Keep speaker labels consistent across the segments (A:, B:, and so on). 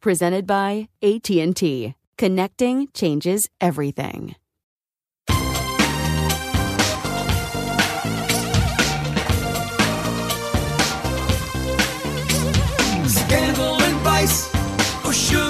A: Presented by AT&T. Connecting changes everything.
B: Scandal and vice, or sugar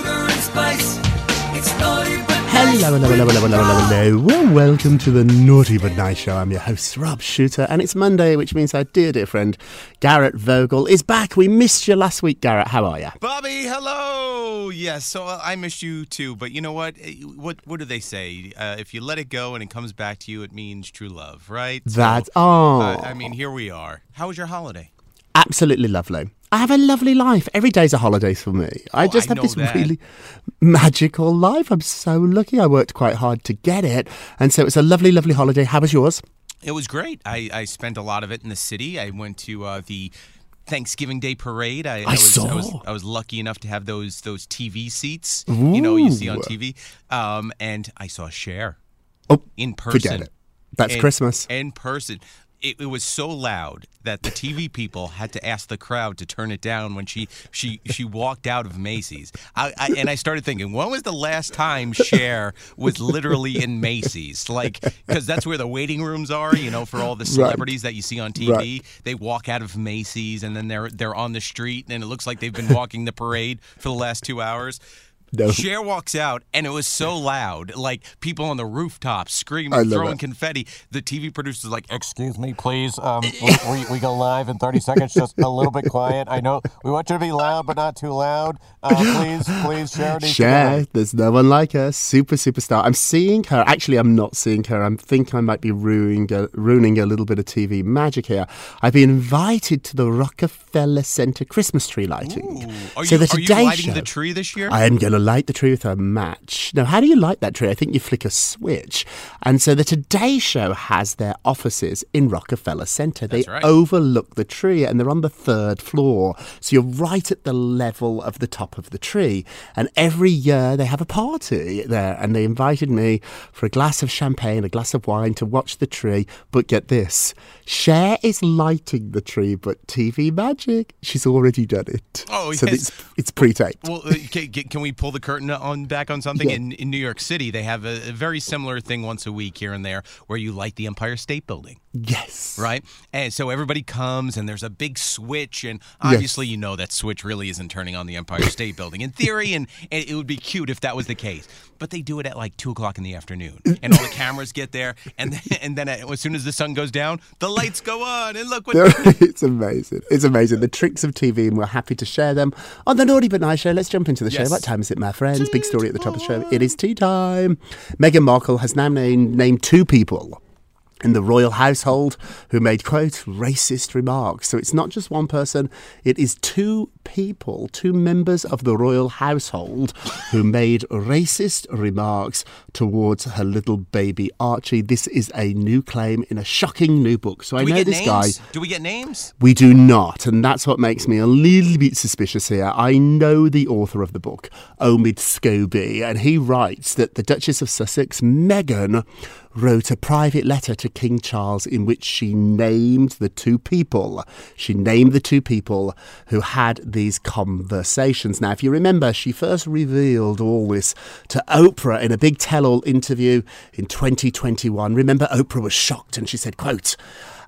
C: Hello, hello, hello, hello, hello, hello, hello. Well, welcome to the Naughty But Nice Show. I'm your host, Rob Shuter, and it's Monday, which means our dear, dear friend Garrett Vogel is back. We missed you last week, Garrett. How are you?
D: Bobby, hello. Yes, so uh, I missed you too, but you know what? Eh, What what do they say? Uh, if you let it go and it comes back to you, it means true love, right? So,
C: That's oh,
D: uh, I mean, here we are. How was your holiday?
C: Absolutely lovely. I have a lovely life. Every day's a holiday for me. I
D: Oh,
C: just
D: I
C: have this
D: that.
C: really magical life. I'm so lucky. I worked quite hard to get it, and so it's a lovely, lovely holiday. How was yours?
D: It was great. I, I spent a lot of it in the city. I went to uh, the Thanksgiving Day parade. I,
C: I
D: was, I was
C: saw.
D: I was lucky enough to have those those TV seats. You know, you see on TV. Um, and I saw Cher
C: Oh,
D: in person.
C: forget it. That's Christmas.
D: In person. It, it was so loud that the TV people had to ask the crowd to turn it down when she she she walked out of Macy's. I, I, and I started thinking, when was the last time Cher was literally in Macy's? Like, because that's where the waiting rooms are, you know, for all the celebrities that you see on TV.
C: Right.
D: They walk out of Macy's and then they're they're on the street, and it looks like they've been walking the parade for the last two hours.
C: No.
D: Cher walks out, and it was so loud, like people on the
C: rooftop
D: screaming, throwing
C: it.
D: confetti. The TV producer's like,
E: Excuse me, please. Um, we, we, go live in 30 seconds. Just a little bit quiet. I know we want you to be loud, but not too loud. Uh, please, please, needs
C: Cher, there's no one like her. Super superstar. I'm seeing her. Actually, I'm not seeing her. I think I might be ruining a, ruining a little bit of TV magic here. I've been invited to the Rockefeller Center Christmas tree lighting.
D: Ooh. Are
C: so
D: you, are you lighting
C: Show,
D: the tree this year?
C: I am going to light the tree with a match. Now, how do you light that tree? I think you flick a switch. And so the Today Show has their offices in Rockefeller Center. They
D: right.
C: overlook the tree and they're on the third floor. So you're right at the level of the top of the tree. And every year they have a party there. And they invited me for a glass of champagne, a glass of wine to watch the tree. But get this Cher is lighting the tree, but TV magic, she's already done it.
D: Oh,
C: so
D: yes.
C: it's, it's pre taped.
D: Well, uh, can, can we pull the curtain on back on something?
C: Yeah.
D: In, in New York City, they have a, a very similar thing once a week here and there, where you light the Empire State Building.
C: Yes.
D: right? And so everybody comes, and there's a big switch, and obviously you know that switch really isn't turning on the Empire State Building in theory, and, and it would be cute if that was the case. But they do it at like two o'clock in the afternoon, mm. and all the cameras get there, and then, and then as soon as the sun goes down, the lights go on, and look what.
C: it's amazing. It's amazing. The tricks of TV, and we're happy to share them on the Naughty But Nice show. Let's jump into the show.
D: Yes.
C: What time is it, my friends? Big story at the top of the show. It is tea time. Meghan Markle has now named, named two people in the royal household who made, quote, racist remarks. So it's not just one person, it is two people, two members of the royal household who made racist remarks towards her little baby Archie. This is a new claim in a shocking new book. So
D: Do
C: I know
D: get
C: this
D: names?
C: guy.
D: Do we get names?
C: We do not, and that's what makes me a little bit suspicious here. I know the author of the book, Omid Scobie, and he writes that the Duchess of Sussex, Meghan, wrote a private letter to King Charles in which she named the two people. She named the two people who had these conversations. Now, if you remember, she first revealed all this to Oprah in a big tell-all interview in 2021. Remember, Oprah was shocked and she said, quote,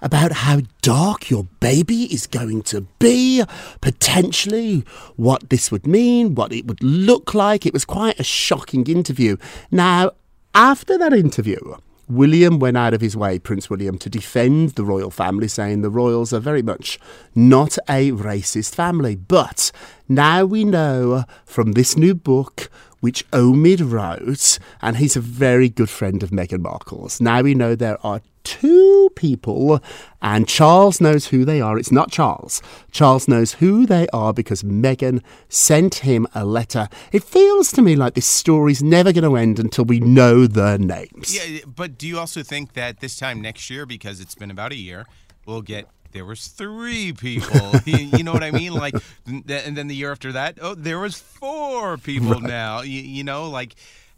C: about how dark your baby is going to be, potentially what this would mean, what it would look like. It was quite a shocking interview. Now, after that interview, William went out of his way, Prince William, to defend the royal family, saying the royals are very much not a racist family. But now we know from this new book, which Omid wrote, and he's a very good friend of Meghan Markle's. Now we know there are two people, and Charles knows who they are. It's not Charles. Charles knows who they are because Meghan sent him a letter. It feels to me like this story's never going to end until we know their names.
D: Yeah, but do you also think that this time next year, because it's been about a year, we'll get there was three people. you, you know what I mean? Like, and then the year after that, oh, there was four people now. You, you know, like.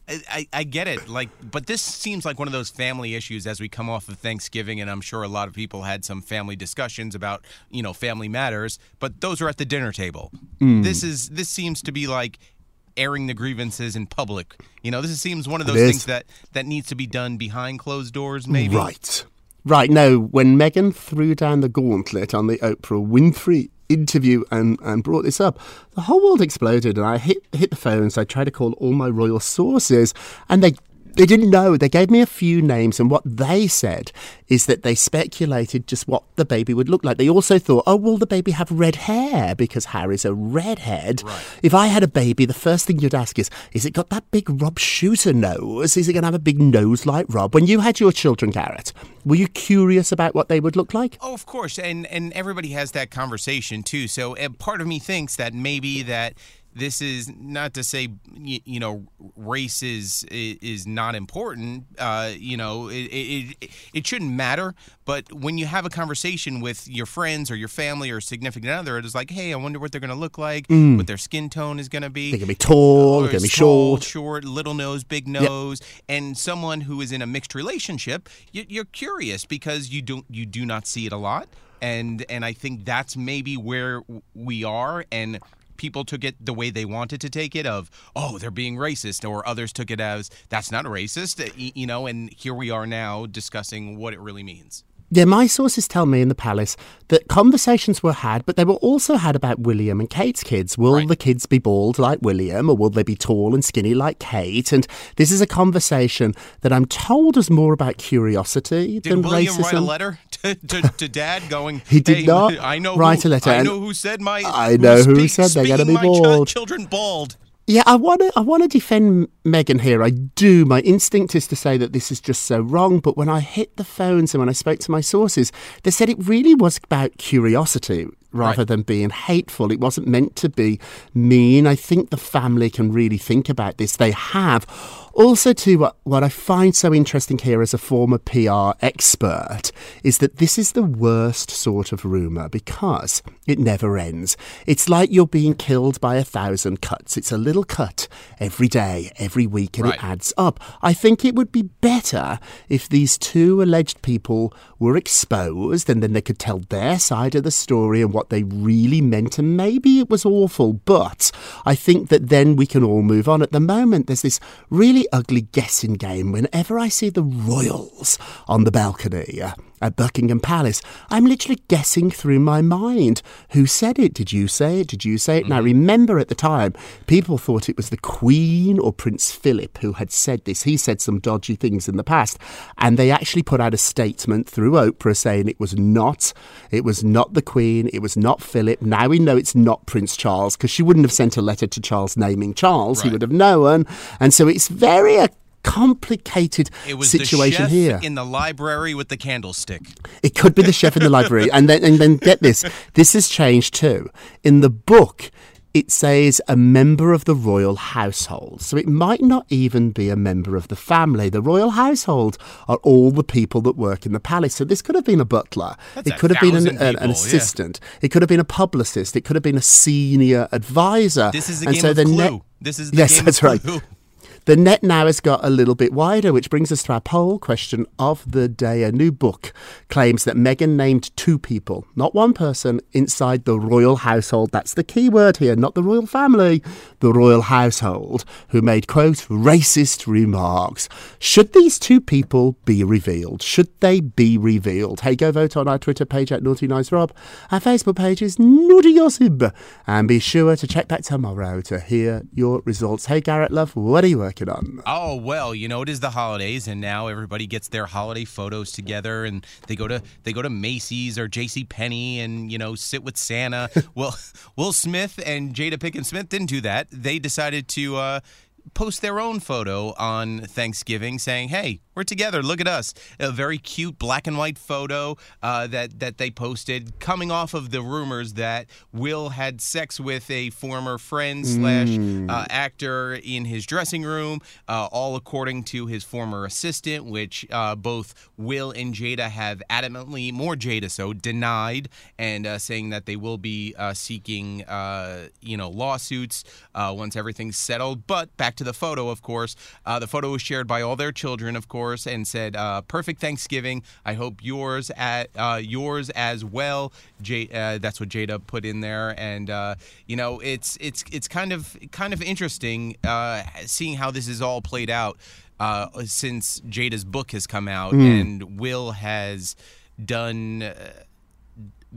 D: I, I get it, like, but this seems like one of those family issues as we come off of Thanksgiving, and I'm sure a lot of people had some family discussions about, you know, family matters. But those are at the dinner table. Hmm. This is this seems to be like airing the grievances in public. You know, this seems one of those things that that needs to be done behind closed doors, maybe.
C: Right. Right. No, when Meghan threw down the gauntlet on the Oprah Winfrey interview and, and brought this up, the whole world exploded. And I hit, hit the phones. I tried to call all my royal sources, and they. They didn't know. They gave me a few names, and what they said is that they speculated just what the baby would look like. They also thought, oh, will the baby have red hair? Because Harry's a redhead. If I had a baby, the first thing you'd ask is, is it got that big Rob Shuter nose? Is it going to have a big nose like Rob? When you had your children, Garrett, were you curious about what they would look like?
D: Oh, of course, and and everybody has that conversation too. So, part of me thinks that maybe that this is not to say you, you know race is is not important. Uh, you know, it, it it shouldn't matter. But when you have a conversation with your friends or your family or significant other, it is like, hey, I wonder what they're going to look like, what their skin tone is going to be.
C: They're going to be tall, they're going to be short.
D: short, little nose, big nose, and someone who is in a mixed relationship, you, you're curious because you don't you do not see it a lot, and and I think that's maybe where we are, and people took it the way they wanted to take it of oh they're being racist or others took it as that's not racist uh, you know and here we are now discussing what it really means
C: Yeah, my sources tell me in the palace that conversations were had, but they were also had about William and Kate's kids. Will
D: Right.
C: the kids be bald like William, or will they be tall and skinny like Kate? And this is a conversation that I'm told is more about curiosity
D: did
C: than
D: William
C: racism.
D: write a letter to, to, to dad going
C: He did
D: "Hey,
C: not
D: I know
C: write
D: who,
C: a letter,
D: I know who said my
C: I know who
D: speak-
C: said they're gonna be
D: my chi-
C: bald."
D: children bald
C: Yeah, I want to. I want to defend Meghan here. I do. My instinct is to say that this is just so wrong. But when I hit the phones and when I spoke to my sources, they said it really was about curiosity rather
D: Right.
C: than being hateful. It wasn't meant to be mean. I think the family can really think about this. They have. Also, too, what, what I find so interesting here as a former PR expert is that this is the worst sort of rumour because it never ends. It's like you're being killed by a thousand cuts. It's a little cut every day, every week, and it adds up. I think it would be better if these two alleged people were exposed and then they could tell their side of the story and what they really meant. And maybe it was awful, but I think that then we can all move on. At the moment, there's this really ugly guessing game whenever I see the royals on the balcony. At Buckingham Palace, I'm literally guessing through my mind. Who said it? Did you say it? Did you say it? And I mm-hmm. remember at the time, people thought it was the Queen or Prince Philip who had said this. He said some dodgy things in the past, and they actually put out a statement through Oprah saying it was not, it was not the Queen, it was not Philip. Now we know it's not Prince Charles because she wouldn't have sent a letter to Charles naming Charles. He would have known, and so it's very a complicated
D: It was
C: situation
D: the chef
C: here.
D: in the library with the candlestick.
C: It could be the chef in the library. And then, and then get this this has changed too. In the book, it says a member of the royal household. So it might not even be a member of the family. The royal household are all the people that work in the palace. So this could have been a butler.
D: That's
C: it could have been an,
D: thousand
C: an, an
D: people, yeah.
C: assistant. It could have been a publicist. It could have been a senior advisor.
D: This is a
C: And
D: game
C: so
D: of
C: the
D: Clue.
C: net-
D: this is the
C: yes,
D: game
C: that's right.
D: Clue.
C: The net now has got a little bit wider, which brings us to our poll question of the day. A new book claims that Meghan named two people, not one person, inside the royal household. That's the key word here, not the royal family, the royal household, who made, quote, racist remarks. Should these two people be revealed? Should they be revealed? Hey, go vote on our Twitter page at Naughty Nice Rob. Our Facebook page is Naughty Gossip. And be sure to check back tomorrow to hear your results. Hey, Garrett Love, what are you working on?
D: Oh well, you know it is the holidays, and now everybody gets their holiday photos together, and they go to they go to Macy's or J.C. Penney, and you know sit with Santa. well, Will Smith and Jada Pinkett Smith didn't do that. They decided to uh, post their own photo on Thanksgiving, saying, "Hey, we're together. Look at us." A very cute black and white photo uh, that that they posted, coming off of the rumors that Will had sex with a former friend slash uh, actor in his dressing room, uh, all according to his former assistant, which uh, both Will and Jada have adamantly, more Jada so, denied, and uh, saying that they will be uh, seeking, uh, you know, lawsuits uh, once everything's settled. But back to the photo, of course. Uh, the photo was shared by all their children, of course, and said, uh, "Perfect Thanksgiving. I hope yours at uh, yours as well." J- uh, that's what Jada put in there, and uh, you know, it's it's it's kind of kind of interesting uh, seeing how this is all played out uh, since Jada's book has come out and Will has done.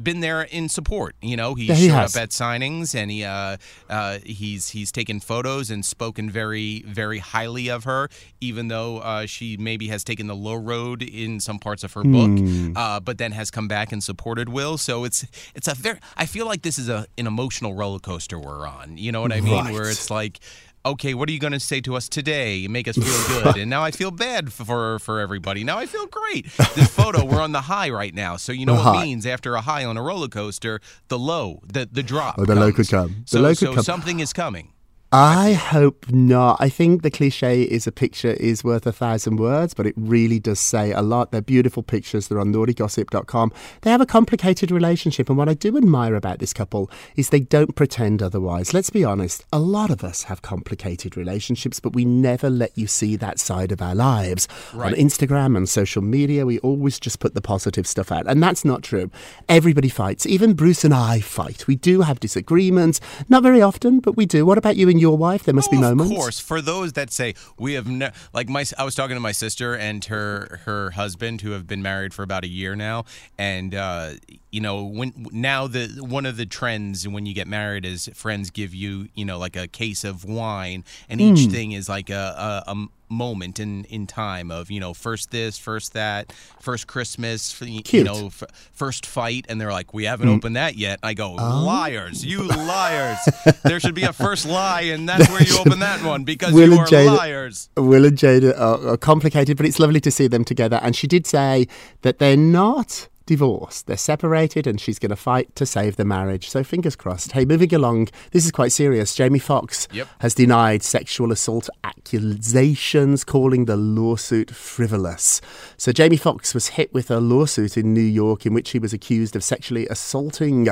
D: Been there in support. You know, he
C: Yeah,
D: showed up at signings and he uh, uh, he's he's taken photos and spoken very very highly of her, even though uh, she maybe has taken the low road in some parts of her book,
C: Hmm.
D: uh, but then has come back and supported Will. So it's it's a very I feel like this is a an emotional roller coaster we're on. You know what I mean?
C: Right.
D: Where it's like. Okay, what are you going to say to us today? Make us feel good. and now I feel bad for for everybody. Now I feel great. This photo, we're on the high right now. So you know what means after a high on a roller coaster, the low, the the drop.
C: Oh, the low could come. The
D: So,
C: low could
D: so
C: come.
D: something is coming.
C: I hope not. I think the cliche is a picture is worth a thousand words, but it really does say a lot. They're beautiful pictures. They're on naughtygossip.com. They have a complicated relationship, and what I do admire about this couple is they don't pretend otherwise. Let's be honest, a lot of us have complicated relationships, but we never let you see that side of our lives. On Instagram and social media, we always just put the positive stuff out, and that's not true. Everybody fights. Even Bruce and I fight. We do have disagreements, not very often, but we do. What about you and your wife? There must be
D: Oh,
C: moments.
D: Of course, for those that say we have ne- like my I was talking to my sister and her her husband who have been married for about a year now, and uh, you know when now the one of the trends when you get married is friends give you you know like a case of wine, and each thing is like a, a, a moment in in time of you know first this, first that, first Christmas, you
C: Cute.
D: know f- first fight, and they're like we haven't mm. opened that yet. I go oh. liars, you liars. there should be a first lie, and that's where you open that one because
C: Will
D: you are
C: Jada-
D: liars.
C: Will and Jada are, are complicated, but it's lovely to see them together. And she did say that they're not divorced. They're separated and she's going to fight to save the marriage. So fingers crossed. Hey, moving along, this is quite serious. Jamie Foxx
D: Yep.
C: has denied sexual assault accusations, calling the lawsuit frivolous. So Jamie Foxx was hit with a lawsuit in New York in which he was accused of sexually assaulting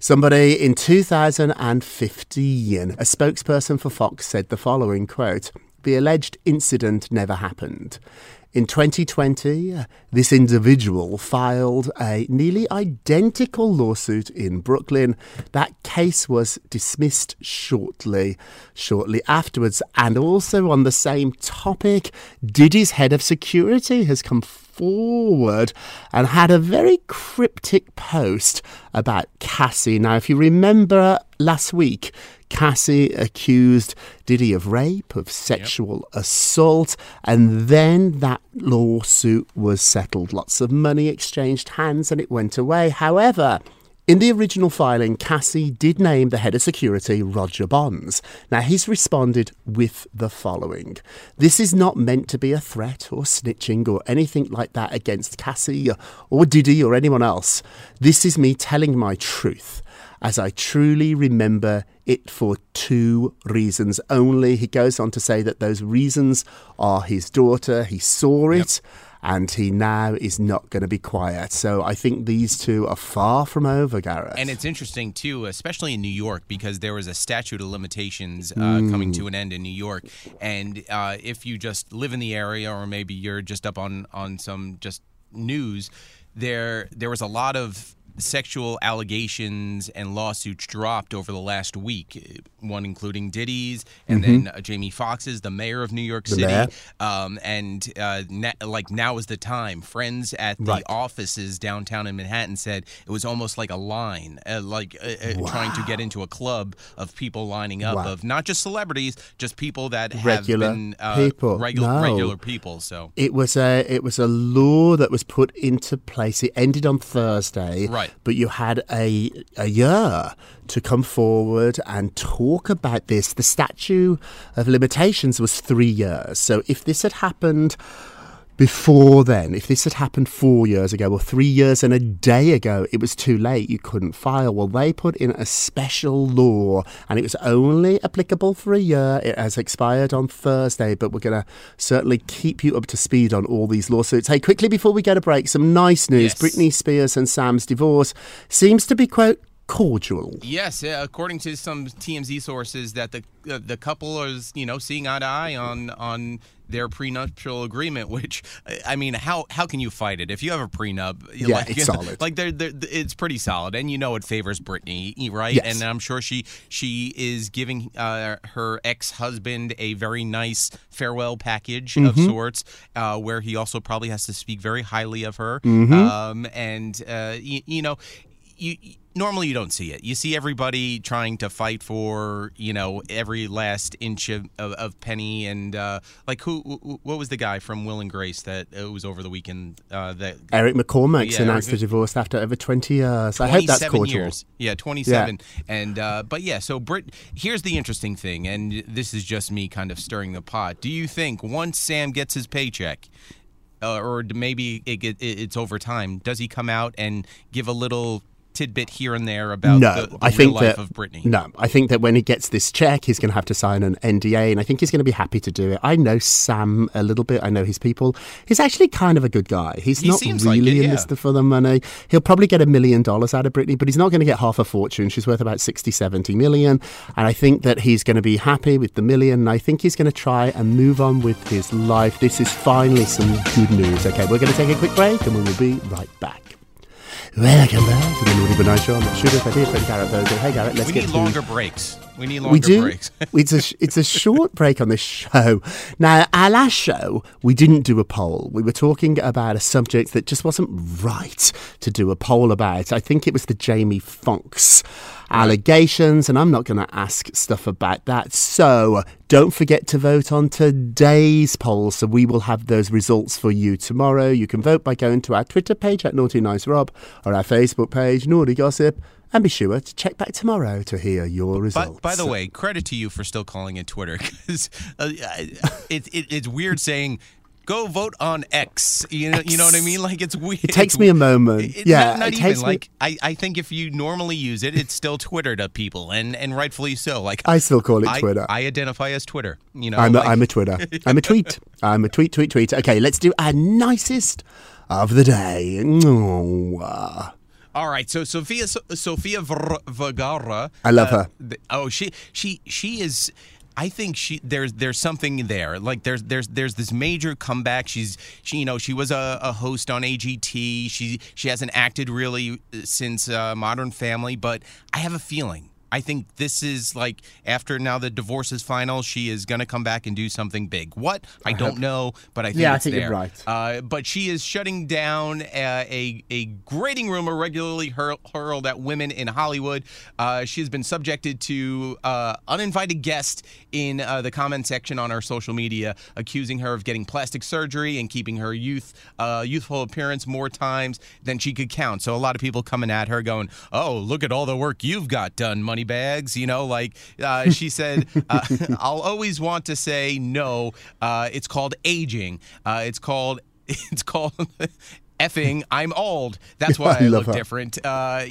C: somebody in 2015. A spokesperson for Foxx said the following quote, the alleged incident never happened. In 2020, uh, this individual filed a nearly identical lawsuit in Brooklyn. That case was dismissed shortly, shortly afterwards. And also on the same topic, Diddy's head of security has come forward and had a very cryptic post about Cassie. Now, if you remember last week, Cassie accused Diddy of rape, of sexual assault, and then that lawsuit was settled. Lots of money exchanged hands and it went away. However, In the original filing, Cassie did name the head of security Roger Bonds. Now, he's responded with the following This is not meant to be a threat or snitching or anything like that against Cassie or Diddy or anyone else. This is me telling my truth as I truly remember it for two reasons only. He goes on to say that those reasons are his daughter, he saw it. And he now is not going to be quiet. So I think these two are far from over, Garrett.
D: And it's interesting too, especially in New York, because there was a statute of limitations uh, coming to an end in New York, and uh, if you just live in the area, or maybe you're just up on on some just news, there there was a lot of sexual allegations and lawsuits dropped over the last week. One including Diddy's, and then uh, Jamie Foxx's, the mayor of New York
C: Mm-hmm. The.
D: City. Um, and uh, na- like now is the time. Friends at the
C: Right.
D: offices downtown in Manhattan said it was almost like a line, uh, like uh, uh, trying to get into a club of people lining up,
C: Wow.
D: of not just celebrities, just people that have
C: Regular
D: been uh,
C: people.
D: regular
C: No.
D: regular people. So
C: It was a it was a law that was put into place. It ended on Thursday,
D: Right.
C: But you had a a year to come forward and talk about this. The statute of limitations was three years. So if this had happened before then, if this had happened four years ago or three years and a day ago, it was too late. You couldn't file. Well, they put in a special law and it was only applicable for a year. It has expired on Thursday, but we're going to certainly keep you up to speed on all these lawsuits. Hey, quickly before we get a break, some nice news.
D: Yes.
C: Britney Spears and Sam's divorce seems to be, quote, cordial.
D: Yes, according to some TMZ sources, that the uh, the couple is you know seeing eye to eye on on their prenuptial agreement. Which I mean, how how can you fight it if you have a prenup?
C: Yeah,
D: like,
C: it's solid.
D: Like they're, they're, it's pretty solid, and you know it favors Britney, right?
C: Yes.
D: And I'm sure she she is giving uh, her ex husband a very nice farewell package of
C: Mm-hmm.
D: sorts, uh, where he also probably has to speak very highly of her.
C: Mm-hmm.
D: Um, and uh, you, you know, you normally you don't see it. You see everybody trying to fight for you know every last inch of, of, of penny and uh, like who, who what was the guy from Will and Grace that uh, was over the weekend uh, that
C: Eric McCormack's
D: Yeah,
C: announced
D: Eric-
C: the divorce after over 20 years. I hope that's
D: 27
C: cordial.
D: years. Yeah, 27. And uh, but yeah, so Brit here's the interesting thing and this is just me kind of stirring the pot. Do you think once Sam gets his paycheck uh, or maybe it, it, it's over time, does he come out and give a little tidbit here and there about
C: no,
D: the, the
C: I think
D: life
C: that
D: of Britney?
C: no, I think that when he gets this check, he's going to have to sign an NDA, and I think he's going to be happy to do it. I know Sam a little bit. I know his people. He's actually kind of a good guy. He's
D: He
C: not
D: seems like
C: really
D: it,
C: in this for the money. He'll probably get a million dollars out of Britney, but he's not going to get half a fortune. She's worth about 60, 70 million, and I think that he's going to be happy with the million. And I think he's going to try and move on with his life. This is finally some good news. Okay, we're going to take a quick break, and we will be right back. Welcome back to the Nice Show. I'm not sure if I did, but Garrett Vogel. Uh, hey, Garrett, let's
D: we
C: get
D: need
C: to
D: longer breaks. We need longer
C: we do.
D: breaks.
C: it's a it's a short break on this show. Now, our last show, we didn't do a poll. We were talking about a subject that just wasn't right to do a poll about. I think it was the Jamie Foxx's allegations, and I'm not going to ask stuff about that. So don't forget to vote on today's poll. So we will have those results for you tomorrow. You can vote by going to our Twitter page at Naughty Nice Rob or our Facebook page, Naughty Gossip. And be sure to check back tomorrow to hear your
D: By,
C: results.
D: by the way, credit to you for still calling it Twitter because uh, it, it, it's weird saying go vote on X. You know, you know what I mean? Like it's weird.
C: It takes me a moment.
D: It,
C: yeah,
D: not, not
C: it
D: even
C: me-
D: like I, I think if you normally use it, it's still Twitter to people, and and rightfully so. Like
C: I still call it
D: I,
C: Twitter.
D: I identify as Twitter. You know,
C: I'm a,
D: like-
C: I'm a Twitter. I'm a tweet. I'm a tweet, tweet, tweet. Okay, let's do our nicest of the day.
D: All right, so Sophia Sofia Vergara.
C: I love
D: uh,
C: her.
D: oh, she she she is. I think she there's there's something there. Like there's there's there's this major comeback. She's she you know she was a, a host on AGT. She she hasn't acted really uh, since uh, Modern Family, but I have a feeling I think this is like after now the divorce is final, she is going to come back and do something big. What I don't know, but I think
C: Yeah, I think you're right.
D: Uh, but she is shutting down uh, a a grading rumor regularly hurl, hurled at women in Hollywood. Uh, she has been subjected to uh, uninvited guests in uh, the comment section on her social media, accusing her of getting plastic surgery and keeping her youth uh, youthful appearance more times than she could count. So a lot of people coming at her, going, "Oh, look at all the work you've got done, money bags." You know, like uh, she said, uh, "I'll always want to say no. Uh, it's called aging. Uh, it's called." It's called effing I'm old. That's why
C: I
D: I, look
C: her.
D: different. Uh,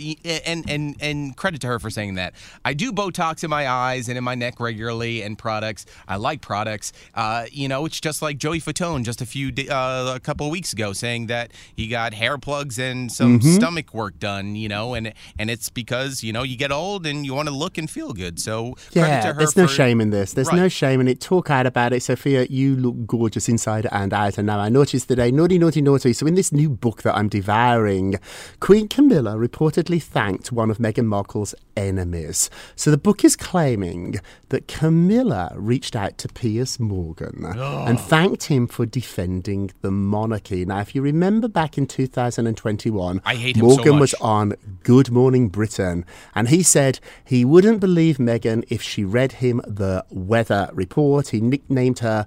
D: and and and credit to her for saying that. I do Botox in my eyes and in my neck regularly, and products. I like products. Uh, you know, it's just like Joey Fatone just a few uh, a couple of weeks ago saying that he got hair plugs and some
C: Mm-hmm.
D: stomach work done. You know, and and it's because you know you get old and you want to look and feel good. So credit to
C: Yeah,
D: her
C: there's no shame in this. There's no shame in it. Talk out about it. Sofia, you look gorgeous inside and out. And now I noticed today, naughty, naughty, naughty. So in this new book that I'm devouring, Queen Camilla reportedly thanked one of Meghan Markle's enemies. So the book is claiming that Camilla reached out to Piers Morgan oh. and thanked him for defending the monarchy. Now, if you remember back in 2021,
D: I hate him so
C: Morgan was on Good Morning Britain, and he said he wouldn't believe Meghan if she read him the weather report. He nicknamed her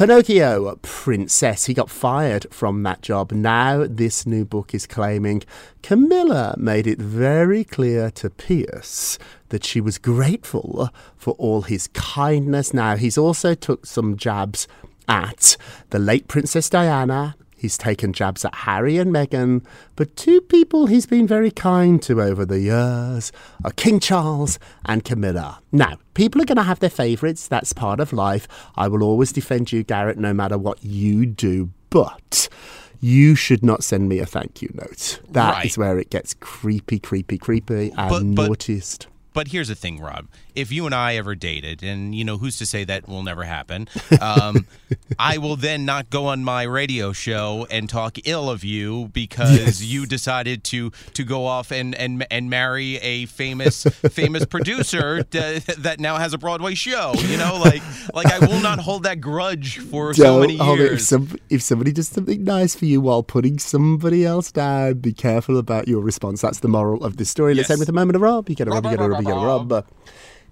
C: Pinocchio Princess. He got fired from that job. Now, this new book is claiming Camilla made it very clear to Piers that she was grateful for all his kindness. Now, he's also took some jabs at the late Princess Diana. He's taken jabs at Harry and Meghan, but two people he's been very kind to over the years are King Charles and Camilla. Now, people are going to have their favourites. That's part of life. I will always defend you, Garrett, no matter what you do. But you should not send me a thank you note. That is
D: Right.
C: where it gets creepy, creepy, creepy, and
D: But- but-
C: naughtiest.
D: But here's the thing, Rob. If you and I ever dated, and you know who's to say that will never happen, um, I will then not go on my radio show and talk ill of you because you decided to to go off and and and marry a famous famous producer d- that now has a Broadway show. You know, like like I will not hold that grudge for so
C: Don't
D: many
C: hold it. If,
D: years.
C: some, if somebody does something nice for you while putting somebody else down, be careful about your response. That's the moral of this story. Let's
D: Yes.
C: end with a moment of Rob. You get a Rob, you get a Rob, you get a
D: Rob,
C: Rob.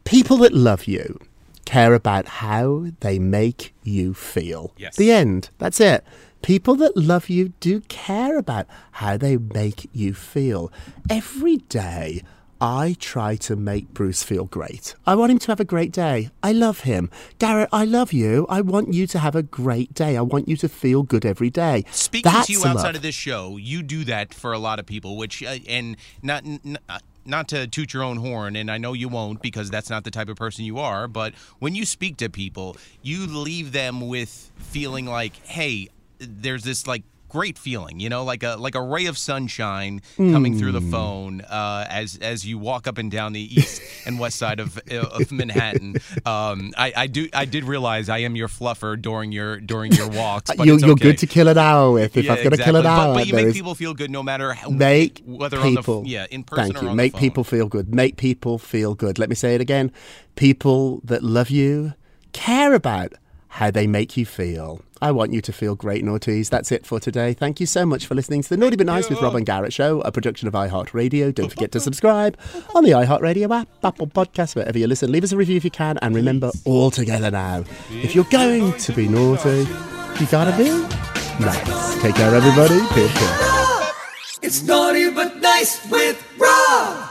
C: People that love you care about how they make you feel.
D: Yes.
C: The end. That's it. People that love you do care about how they make you feel. Every day, I try to make Bruce feel great. I want him to have a great day. I love him. Garrett, I love you. I want you to have a great day. I want you to feel good every day.
D: Speaking
C: That's
D: to you
C: love.
D: outside of this show, you do that for a lot of people, which uh, and not. N- uh, not to toot your own horn, and I know you won't because that's not the type of person you are, but when you speak to people, you leave them with feeling like, hey, there's this like great feeling, you know, like a like a ray of sunshine coming through the
C: Hmm.
D: phone uh, as as you walk up and down the east and west side of of Manhattan. Um, I, I do I did realize I am your fluffer during your during your walks. But
C: you're, you're
D: okay.
C: good to kill an hour with. If
D: Yeah,
C: I've got to kill an
D: exactly.
C: hour,
D: But, but you make people feel good no matter how,
C: make
D: whether
C: people
D: on the yeah in person
C: thank
D: or
C: you
D: on
C: make
D: the phone.
C: people feel good make people feel good let me say it again people that love you care about how they make you feel I want you to feel great, naughties. That's it for today. Thank you so much for listening to the Naughty But Nice with Rob and Garrett show, a production of iHeartRadio. Don't forget to subscribe on the iHeartRadio app, Apple Podcasts, wherever you listen. Leave us a review if you can. And remember, all together now, if you're going to be naughty, you gotta be nice. Take care, everybody. Take care.
B: It's naughty but nice with Rob.